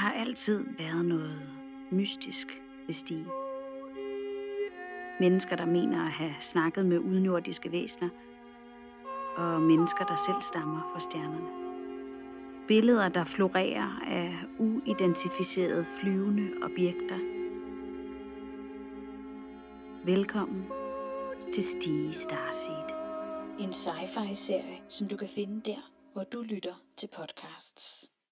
har altid været noget mystisk ved Stige. Mennesker, der mener at have snakket med udnordiske væsener, og mennesker, der selv stammer fra stjernerne. Billeder, der florerer af uidentificerede flyvende objekter. Velkommen til Stige Starseed. En sci-fi serie, som du kan finde der, hvor du lytter til podcasts.